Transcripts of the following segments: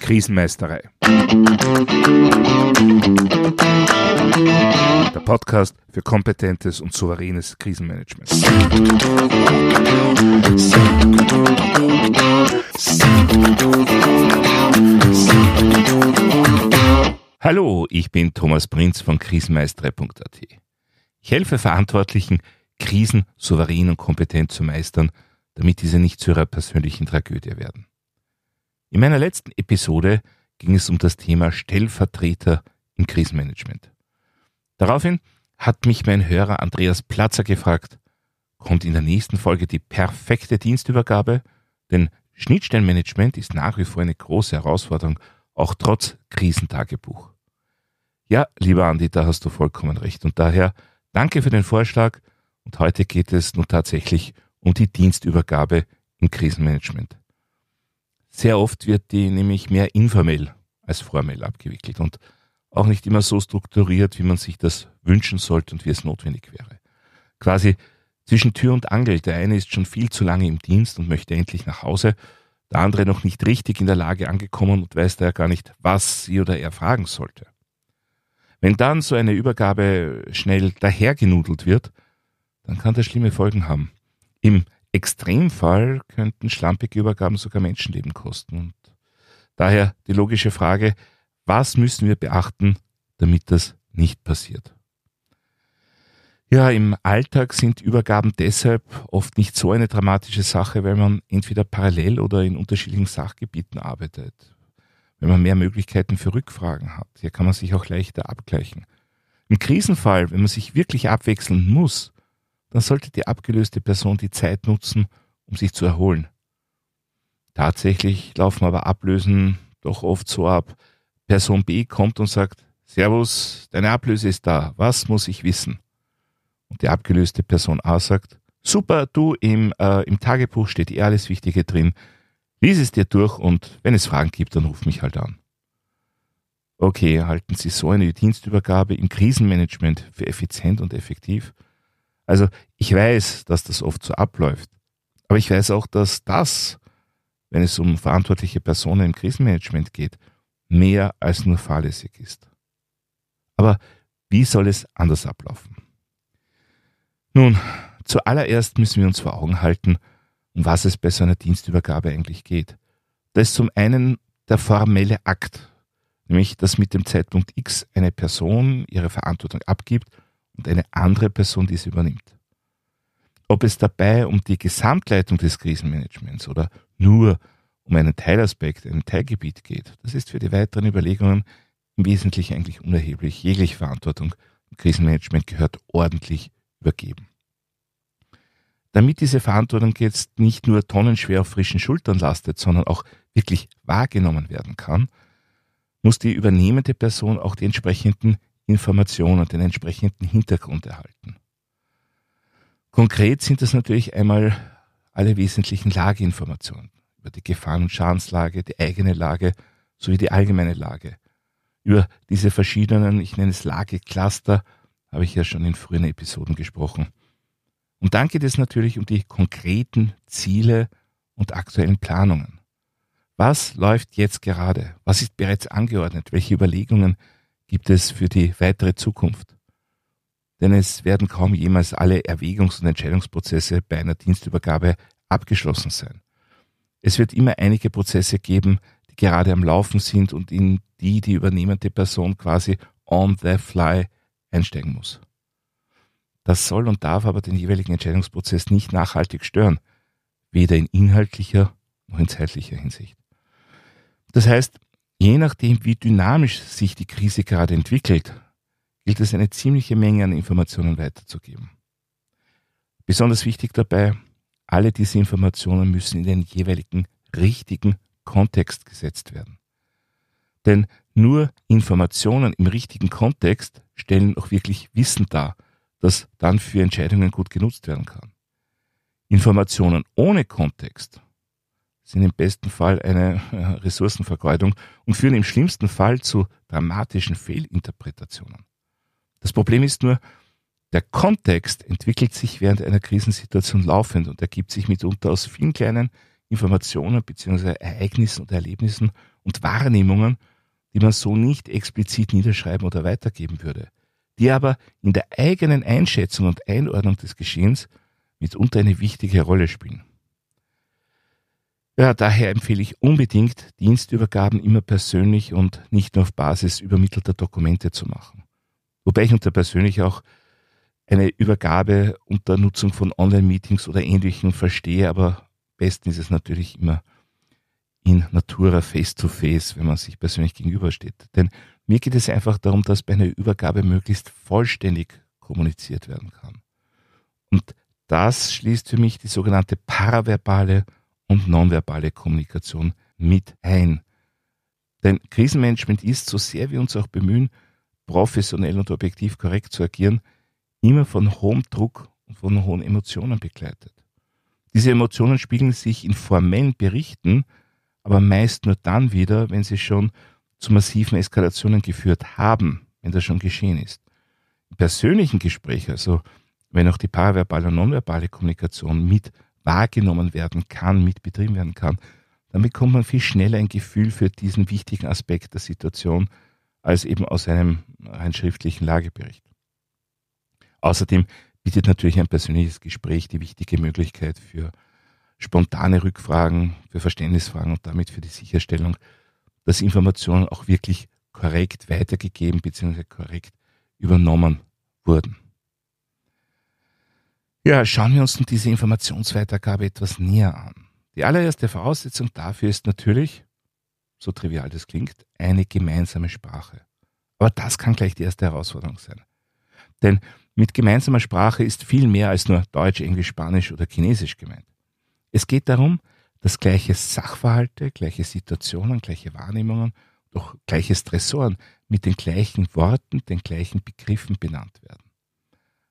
Krisenmeisterei. Der Podcast für kompetentes und souveränes Krisenmanagement. Hallo, ich bin Thomas Prinz von krisenmeistere.at. Ich helfe Verantwortlichen, Krisen souverän und kompetent zu meistern, damit diese nicht zu ihrer persönlichen Tragödie werden. In meiner letzten Episode ging es um das Thema Stellvertreter im Krisenmanagement. Daraufhin hat mich mein Hörer Andreas Platzer gefragt, kommt in der nächsten Folge die perfekte Dienstübergabe? Denn Schnittstellenmanagement ist nach wie vor eine große Herausforderung auch trotz Krisentagebuch. Ja, lieber Andi, da hast du vollkommen recht. Und daher danke für den Vorschlag. Und heute geht es nun tatsächlich um die Dienstübergabe im Krisenmanagement. Sehr oft wird die nämlich mehr informell als formell abgewickelt und auch nicht immer so strukturiert, wie man sich das wünschen sollte und wie es notwendig wäre. Quasi zwischen Tür und Angel. Der eine ist schon viel zu lange im Dienst und möchte endlich nach Hause der andere noch nicht richtig in der Lage angekommen und weiß daher gar nicht, was sie oder er fragen sollte. Wenn dann so eine Übergabe schnell dahergenudelt wird, dann kann das schlimme Folgen haben. Im Extremfall könnten schlampige Übergaben sogar Menschenleben kosten. Und daher die logische Frage, was müssen wir beachten, damit das nicht passiert? Ja, im Alltag sind Übergaben deshalb oft nicht so eine dramatische Sache, weil man entweder parallel oder in unterschiedlichen Sachgebieten arbeitet. Wenn man mehr Möglichkeiten für Rückfragen hat. Hier kann man sich auch leichter abgleichen. Im Krisenfall, wenn man sich wirklich abwechseln muss, dann sollte die abgelöste Person die Zeit nutzen, um sich zu erholen. Tatsächlich laufen aber Ablösen doch oft so ab. Person B kommt und sagt, Servus, deine Ablöse ist da, was muss ich wissen? und die abgelöste Person A sagt, super, du, im, äh, im Tagebuch steht eh alles Wichtige drin, lies es dir durch und wenn es Fragen gibt, dann ruf mich halt an. Okay, halten Sie so eine Dienstübergabe im Krisenmanagement für effizient und effektiv? Also ich weiß, dass das oft so abläuft, aber ich weiß auch, dass das, wenn es um verantwortliche Personen im Krisenmanagement geht, mehr als nur fahrlässig ist. Aber wie soll es anders ablaufen? Nun, zuallererst müssen wir uns vor Augen halten, um was es bei so einer Dienstübergabe eigentlich geht. Da ist zum einen der formelle Akt, nämlich dass mit dem Zeitpunkt X eine Person ihre Verantwortung abgibt und eine andere Person diese übernimmt. Ob es dabei um die Gesamtleitung des Krisenmanagements oder nur um einen Teilaspekt, ein Teilgebiet geht, das ist für die weiteren Überlegungen im Wesentlichen eigentlich unerheblich. Jegliche Verantwortung im Krisenmanagement gehört ordentlich übergeben. Damit diese Verantwortung jetzt nicht nur tonnenschwer auf frischen Schultern lastet, sondern auch wirklich wahrgenommen werden kann, muss die übernehmende Person auch die entsprechenden Informationen, den entsprechenden Hintergrund erhalten. Konkret sind das natürlich einmal alle wesentlichen Lageinformationen über die Gefahren- und Schadenslage, die eigene Lage sowie die allgemeine Lage. Über diese verschiedenen, ich nenne es Lagecluster, habe ich ja schon in früheren Episoden gesprochen. Und dann geht es natürlich um die konkreten Ziele und aktuellen Planungen. Was läuft jetzt gerade? Was ist bereits angeordnet? Welche Überlegungen gibt es für die weitere Zukunft? Denn es werden kaum jemals alle Erwägungs- und Entscheidungsprozesse bei einer Dienstübergabe abgeschlossen sein. Es wird immer einige Prozesse geben, die gerade am Laufen sind und in die die übernehmende Person quasi on the fly einsteigen muss. Das soll und darf aber den jeweiligen Entscheidungsprozess nicht nachhaltig stören, weder in inhaltlicher noch in zeitlicher Hinsicht. Das heißt, je nachdem, wie dynamisch sich die Krise gerade entwickelt, gilt es eine ziemliche Menge an Informationen weiterzugeben. Besonders wichtig dabei, alle diese Informationen müssen in den jeweiligen richtigen Kontext gesetzt werden. Denn nur Informationen im richtigen Kontext stellen auch wirklich Wissen dar, das dann für Entscheidungen gut genutzt werden kann. Informationen ohne Kontext sind im besten Fall eine äh, Ressourcenvergeudung und führen im schlimmsten Fall zu dramatischen Fehlinterpretationen. Das Problem ist nur, Der Kontext entwickelt sich während einer Krisensituation laufend und ergibt sich mitunter aus vielen kleinen Informationen bzw. Ereignissen und Erlebnissen und Wahrnehmungen, die man so nicht explizit niederschreiben oder weitergeben würde, die aber in der eigenen Einschätzung und Einordnung des Geschehens mitunter eine wichtige Rolle spielen. Ja, daher empfehle ich unbedingt, Dienstübergaben immer persönlich und nicht nur auf Basis übermittelter Dokumente zu machen. Wobei ich unter persönlich auch eine Übergabe unter Nutzung von Online-Meetings oder Ähnlichem verstehe, aber besten ist es natürlich immer in Natura face-to-face, wenn man sich persönlich gegenübersteht. Denn mir geht es einfach darum, dass bei einer Übergabe möglichst vollständig kommuniziert werden kann. Und das schließt für mich die sogenannte paraverbale und nonverbale Kommunikation mit ein. Denn Krisenmanagement ist, so sehr wir uns auch bemühen, professionell und objektiv korrekt zu agieren, immer von hohem Druck und von hohen Emotionen begleitet. Diese Emotionen spiegeln sich in formellen Berichten, aber meist nur dann wieder, wenn sie schon zu massiven Eskalationen geführt haben, wenn das schon geschehen ist. Im persönlichen Gespräch, also wenn auch die paraverbale und nonverbale Kommunikation mit wahrgenommen werden kann, mit betrieben werden kann, dann bekommt man viel schneller ein Gefühl für diesen wichtigen Aspekt der Situation als eben aus einem rein schriftlichen Lagebericht. Außerdem bietet natürlich ein persönliches Gespräch die wichtige Möglichkeit für spontane Rückfragen, für Verständnisfragen und damit für die Sicherstellung, dass Informationen auch wirklich korrekt weitergegeben bzw. korrekt übernommen wurden. Ja, schauen wir uns nun diese Informationsweitergabe etwas näher an. Die allererste Voraussetzung dafür ist natürlich, so trivial das klingt, eine gemeinsame Sprache. Aber das kann gleich die erste Herausforderung sein. Denn mit gemeinsamer Sprache ist viel mehr als nur Deutsch, Englisch, Spanisch oder Chinesisch gemeint. Es geht darum, dass gleiche Sachverhalte, gleiche Situationen, gleiche Wahrnehmungen, doch gleiche Stressoren mit den gleichen Worten, den gleichen Begriffen benannt werden.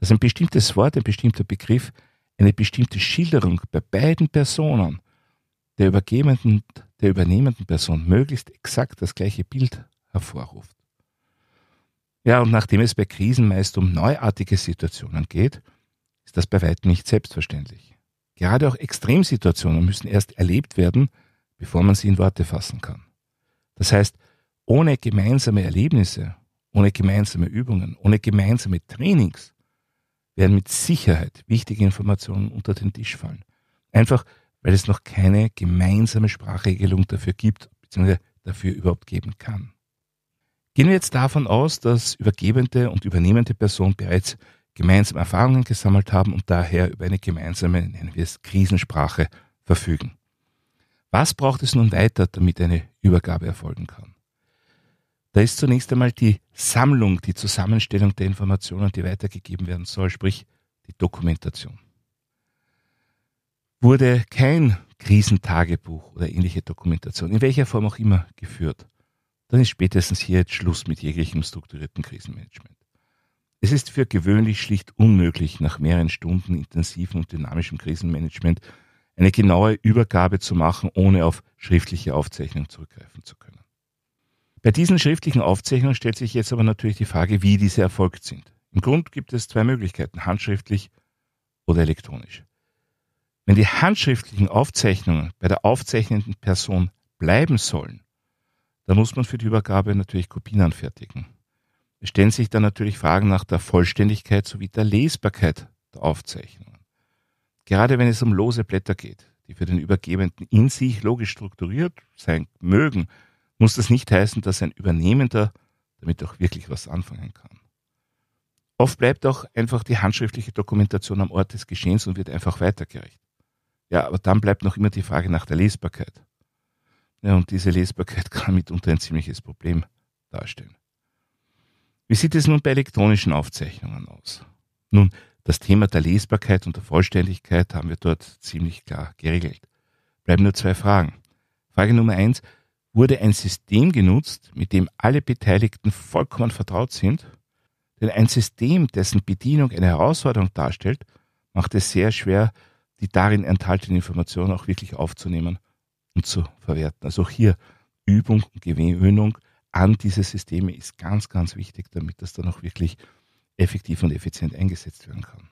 Dass ein bestimmtes Wort, ein bestimmter Begriff, eine bestimmte Schilderung bei beiden Personen, der übergebenden, der übernehmenden Person, möglichst exakt das gleiche Bild hervorruft. Ja, und nachdem es bei Krisen meist um neuartige Situationen geht, ist das bei weitem nicht selbstverständlich. Gerade auch Extremsituationen müssen erst erlebt werden, bevor man sie in Worte fassen kann. Das heißt, ohne gemeinsame Erlebnisse, ohne gemeinsame Übungen, ohne gemeinsame Trainings werden mit Sicherheit wichtige Informationen unter den Tisch fallen. Einfach, weil es noch keine gemeinsame Sprachregelung dafür gibt, beziehungsweise dafür überhaupt geben kann. Gehen wir jetzt davon aus, dass übergebende und übernehmende Personen bereits gemeinsame Erfahrungen gesammelt haben und daher über eine gemeinsame, nennen wir es, Krisensprache verfügen. Was braucht es nun weiter, damit eine Übergabe erfolgen kann? Da ist zunächst einmal die Sammlung, die Zusammenstellung der Informationen, die weitergegeben werden soll, sprich die Dokumentation. Wurde kein Krisentagebuch oder ähnliche Dokumentation, in welcher Form auch immer, geführt, dann ist spätestens hier jetzt Schluss mit jeglichem strukturierten Krisenmanagement. Es ist für gewöhnlich schlicht unmöglich, nach mehreren Stunden intensiven und dynamischem Krisenmanagement eine genaue Übergabe zu machen, ohne auf schriftliche Aufzeichnungen zurückgreifen zu können. Bei diesen schriftlichen Aufzeichnungen stellt sich jetzt aber natürlich die Frage, wie diese erfolgt sind. Im Grund gibt es zwei Möglichkeiten, handschriftlich oder elektronisch. Wenn die handschriftlichen Aufzeichnungen bei der aufzeichnenden Person bleiben sollen, dann muss man für die Übergabe natürlich Kopien anfertigen. Es stellen sich dann natürlich Fragen nach der Vollständigkeit sowie der Lesbarkeit der Aufzeichnungen. Gerade wenn es um lose Blätter geht, die für den Übergebenden in sich logisch strukturiert sein mögen, muss das nicht heißen, dass ein Übernehmender damit auch wirklich was anfangen kann. Oft bleibt auch einfach die handschriftliche Dokumentation am Ort des Geschehens und wird einfach weitergereicht. Ja, aber dann bleibt noch immer die Frage nach der Lesbarkeit. Ja, und diese Lesbarkeit kann mitunter ein ziemliches Problem darstellen. Wie sieht es nun bei elektronischen Aufzeichnungen aus? Nun, das Thema der Lesbarkeit und der Vollständigkeit haben wir dort ziemlich klar geregelt. Bleiben nur zwei Fragen. Frage Nummer eins, wurde ein System genutzt, mit dem alle Beteiligten vollkommen vertraut sind. Denn ein System, dessen Bedienung eine Herausforderung darstellt, macht es sehr schwer, die darin enthaltenen Informationen auch wirklich aufzunehmen und zu verwerten. Also auch hier Übung und Gewöhnung an diese Systeme ist ganz, ganz wichtig, damit das dann auch wirklich effektiv und effizient eingesetzt werden kann.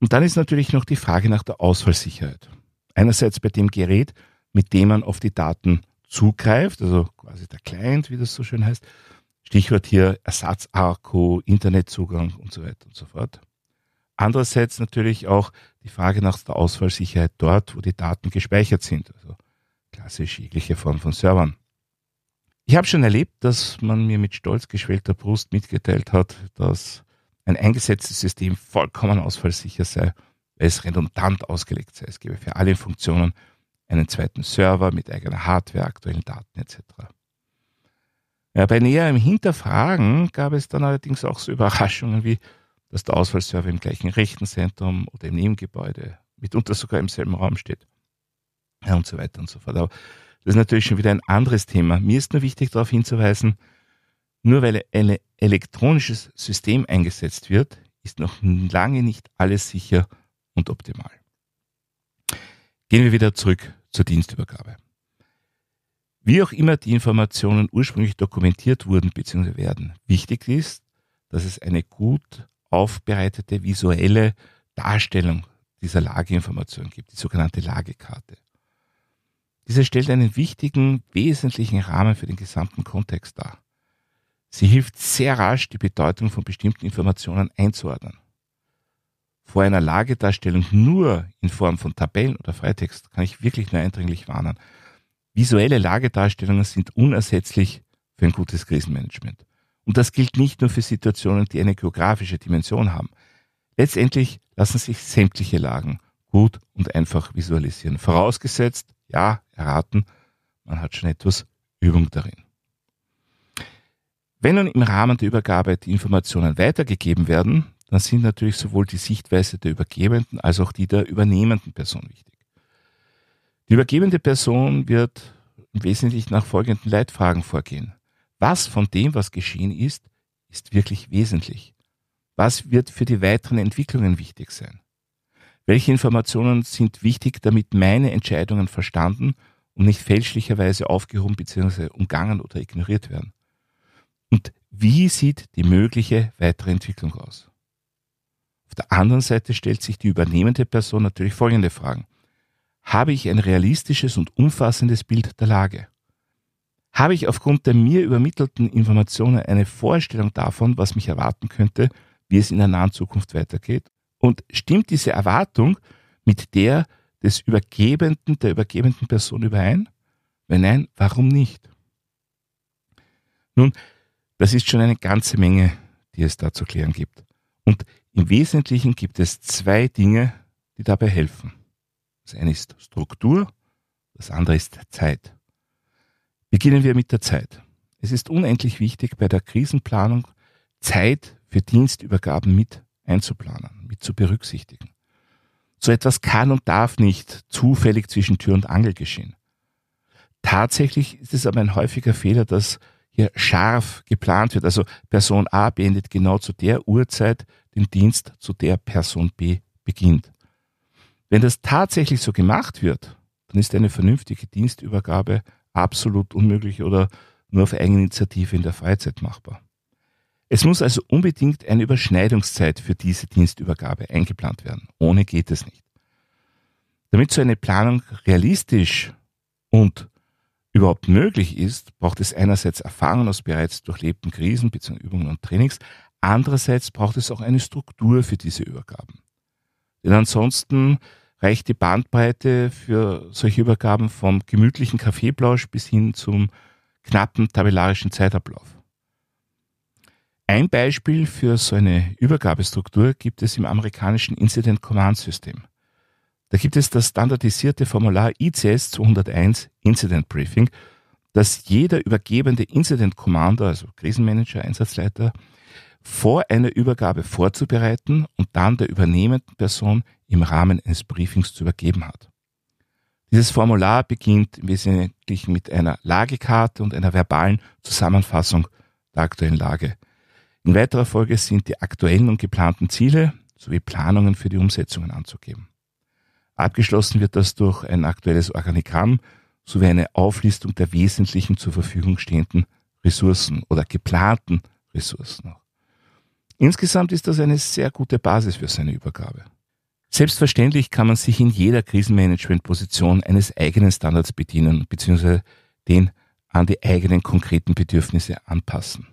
Und dann ist natürlich noch die Frage nach der Ausfallsicherheit. Einerseits bei dem Gerät, mit dem man auf die Daten zugreift, also quasi der Client, wie das so schön heißt. Stichwort hier Ersatzakku, Internetzugang und so weiter und so fort. Andererseits natürlich auch die Frage nach der Ausfallsicherheit dort, wo die Daten gespeichert sind, also klassisch jegliche Form von Servern. Ich habe schon erlebt, dass man mir mit stolz geschwellter Brust mitgeteilt hat, dass ein eingesetztes System vollkommen ausfallsicher sei, weil es redundant ausgelegt sei. Es gebe für alle Funktionen einen zweiten Server mit eigener Hardware, aktuellen Daten etc. Ja, bei näherem Hinterfragen gab es dann allerdings auch so Überraschungen wie, dass der Ausfallserver im gleichen Rechenzentrum oder im Nebengebäude, mitunter sogar im selben Raum steht. Ja, und so weiter und so fort. Aber das ist natürlich schon wieder ein anderes Thema. Mir ist nur wichtig darauf hinzuweisen, nur weil ein elektronisches System eingesetzt wird, ist noch lange nicht alles sicher und optimal. Gehen wir wieder zurück zur Dienstübergabe. Wie auch immer die Informationen ursprünglich dokumentiert wurden bzw. werden, wichtig ist, dass es eine gut aufbereitete visuelle Darstellung dieser Lageinformation gibt, die sogenannte Lagekarte. Diese stellt einen wichtigen, wesentlichen Rahmen für den gesamten Kontext dar. Sie hilft sehr rasch, die Bedeutung von bestimmten Informationen einzuordnen. Vor einer Lagedarstellung nur in Form von Tabellen oder Freitext kann ich wirklich nur eindringlich warnen. Visuelle Lagedarstellungen sind unersetzlich für ein gutes Krisenmanagement. Und das gilt nicht nur für Situationen, die eine geografische Dimension haben. Letztendlich lassen sich sämtliche Lagen gut und einfach visualisieren. Vorausgesetzt, ja, erraten, man hat schon etwas Übung darin. Wenn nun im Rahmen der Übergabe die Informationen weitergegeben werden, dann sind natürlich sowohl die Sichtweise der übergebenden als auch die der übernehmenden Person wichtig. Die übergebende Person wird im Wesentlichen nach folgenden Leitfragen vorgehen. Was von dem, was geschehen ist, ist wirklich wesentlich? Was wird für die weiteren Entwicklungen wichtig sein? Welche Informationen sind wichtig, damit meine Entscheidungen verstanden und nicht fälschlicherweise aufgehoben bzw. umgangen oder ignoriert werden? Und wie sieht die mögliche weitere Entwicklung aus? Auf der anderen Seite stellt sich die übernehmende Person natürlich folgende Fragen. Habe ich ein realistisches und umfassendes Bild der Lage? Habe ich aufgrund der mir übermittelten Informationen eine Vorstellung davon, was mich erwarten könnte, wie es in der nahen Zukunft weitergeht? Und stimmt diese Erwartung mit der des Übergebenden, der übergebenden Person überein? Wenn nein, warum nicht? Nun, das ist schon eine ganze Menge, die es da zu klären gibt. Und im Wesentlichen gibt es zwei Dinge, die dabei helfen. Das eine ist Struktur, das andere ist Zeit. Beginnen wir mit der Zeit. Es ist unendlich wichtig, bei der Krisenplanung Zeit für Dienstübergaben mit einzuplanen, mit zu berücksichtigen. So etwas kann und darf nicht zufällig zwischen Tür und Angel geschehen. Tatsächlich ist es aber ein häufiger Fehler, dass hier scharf geplant wird. Also Person A beendet genau zu der Uhrzeit den Dienst, zu der Person B beginnt. Wenn das tatsächlich so gemacht wird, dann ist eine vernünftige Dienstübergabe absolut unmöglich oder nur auf Eigeninitiative in der Freizeit machbar. Es muss also unbedingt eine Überschneidungszeit für diese Dienstübergabe eingeplant werden. Ohne geht es nicht. Damit so eine Planung realistisch und überhaupt möglich ist, braucht es einerseits Erfahrung aus bereits durchlebten Krisen bzw. Übungen und Trainings, andererseits braucht es auch eine Struktur für diese Übergaben. Denn ansonsten reicht die Bandbreite für solche Übergaben vom gemütlichen Kaffeeplausch bis hin zum knappen tabellarischen Zeitablauf. Ein Beispiel für so eine Übergabestruktur gibt es im amerikanischen Incident Command System. Da gibt es das standardisierte Formular ICS 201 Incident Briefing, das jeder übergebende Incident Commander, also Krisenmanager, Einsatzleiter, vor einer Übergabe vorzubereiten und dann der übernehmenden Person im Rahmen eines Briefings zu übergeben hat. Dieses Formular beginnt im Wesentlichen mit einer Lagekarte und einer verbalen Zusammenfassung der aktuellen Lage. In weiterer Folge sind die aktuellen und geplanten Ziele sowie Planungen für die Umsetzungen anzugeben. Abgeschlossen wird das durch ein aktuelles Organigramm sowie eine Auflistung der wesentlichen zur Verfügung stehenden Ressourcen oder geplanten Ressourcen. Insgesamt ist das eine sehr gute Basis für seine Übergabe. Selbstverständlich kann man sich in jeder Krisenmanagement-Position eines eigenen Standards bedienen bzw. den an die eigenen konkreten Bedürfnisse anpassen.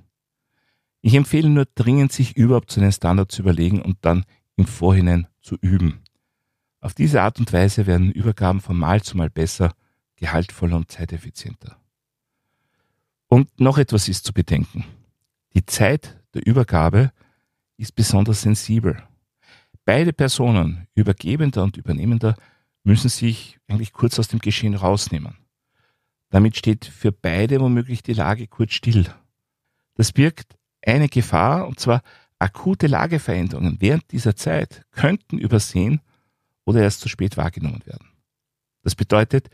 Ich empfehle nur dringend, sich überhaupt so einen Standard zu überlegen und dann im Vorhinein zu üben. Auf diese Art und Weise werden Übergaben von Mal zu Mal besser, gehaltvoller und zeiteffizienter. Und noch etwas ist zu bedenken. Die Zeit der Übergabe ist besonders sensibel. Beide Personen, Übergebender und Übernehmender, müssen sich eigentlich kurz aus dem Geschehen rausnehmen. Damit steht für beide womöglich die Lage kurz still. Das birgt eine Gefahr, und zwar akute Lageveränderungen während dieser Zeit könnten übersehen oder erst zu spät wahrgenommen werden. Das bedeutet,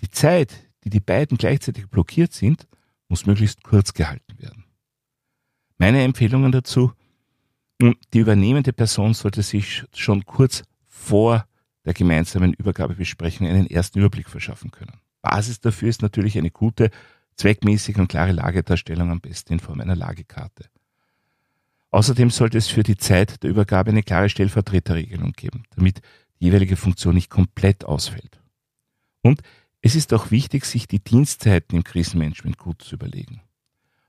die Zeit, die die beiden gleichzeitig blockiert sind, muss möglichst kurz gehalten werden. Meine Empfehlungen dazu, die übernehmende Person sollte sich schon kurz vor der gemeinsamen Übergabebesprechung einen ersten Überblick verschaffen können. Basis dafür ist natürlich eine gute, zweckmäßige und klare Lagedarstellung am besten in Form einer Lagekarte. Außerdem sollte es für die Zeit der Übergabe eine klare Stellvertreterregelung geben, damit die jeweilige Funktion nicht komplett ausfällt. Und es ist auch wichtig, sich die Dienstzeiten im Krisenmanagement gut zu überlegen.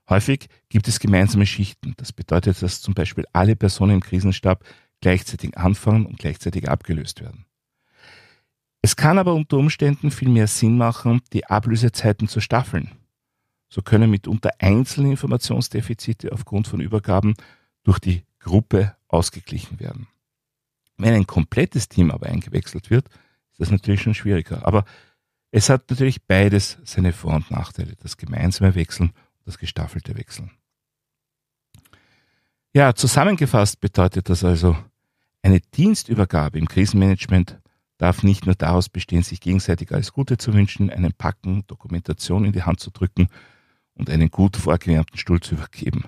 Häufig gibt es gemeinsame Schichten. Das bedeutet, dass zum Beispiel alle Personen im Krisenstab gleichzeitig anfangen und gleichzeitig abgelöst werden. Es kann aber unter Umständen viel mehr Sinn machen, die Ablösezeiten zu staffeln. So können mitunter einzelne Informationsdefizite aufgrund von Übergaben durch die Gruppe ausgeglichen werden. Wenn ein komplettes Team aber eingewechselt wird, ist das natürlich schon schwieriger. Aber es hat natürlich beides seine Vor- und Nachteile, das gemeinsame Wechseln das gestaffelte Wechseln. Ja, zusammengefasst bedeutet das also, eine Dienstübergabe im Krisenmanagement darf nicht nur daraus bestehen, sich gegenseitig alles Gute zu wünschen, einen Packen Dokumentation in die Hand zu drücken und einen gut vorgewärmten Stuhl zu übergeben.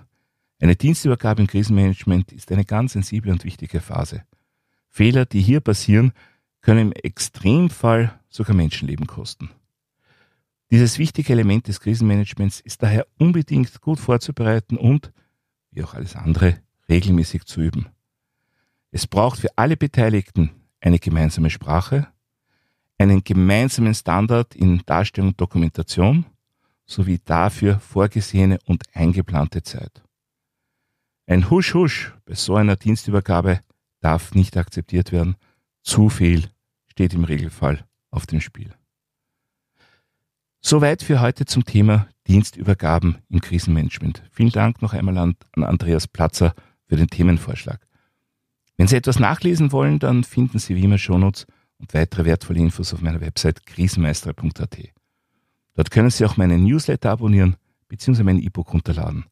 Eine Dienstübergabe im Krisenmanagement ist eine ganz sensible und wichtige Phase. Fehler, die hier passieren, können im Extremfall sogar Menschenleben kosten. Dieses wichtige Element des Krisenmanagements ist daher unbedingt gut vorzubereiten und, wie auch alles andere, regelmäßig zu üben. Es braucht für alle Beteiligten eine gemeinsame Sprache, einen gemeinsamen Standard in Darstellung und Dokumentation sowie dafür vorgesehene und eingeplante Zeit. Ein Husch-Husch bei so einer Dienstübergabe darf nicht akzeptiert werden. Zu viel steht im Regelfall auf dem Spiel. Soweit für heute zum Thema Dienstübergaben im Krisenmanagement. Vielen Dank noch einmal an, an Andreas Platzer für den Themenvorschlag. Wenn Sie etwas nachlesen wollen, dann finden Sie wie immer Shownotes und weitere wertvolle Infos auf meiner Website krisenmeister.at. Dort können Sie auch meinen Newsletter abonnieren bzw. mein E-Book runterladen.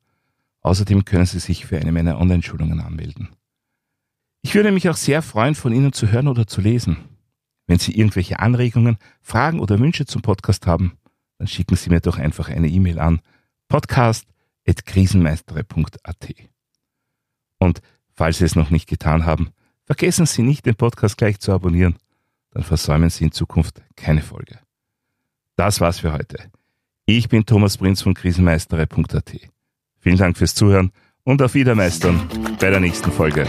Außerdem können Sie sich für eine meiner Online-Schulungen anmelden. Ich würde mich auch sehr freuen, von Ihnen zu hören oder zu lesen. Wenn Sie irgendwelche Anregungen, Fragen oder Wünsche zum Podcast haben, dann schicken Sie mir doch einfach eine E-Mail an podcast.krisenmeistere.at. Und falls Sie es noch nicht getan haben, vergessen Sie nicht, den Podcast gleich zu abonnieren, dann versäumen Sie in Zukunft keine Folge. Das war's für heute. Ich bin Thomas Prinz von krisenmeistere.at. Vielen Dank fürs Zuhören und auf Wiedermeistern bei der nächsten Folge.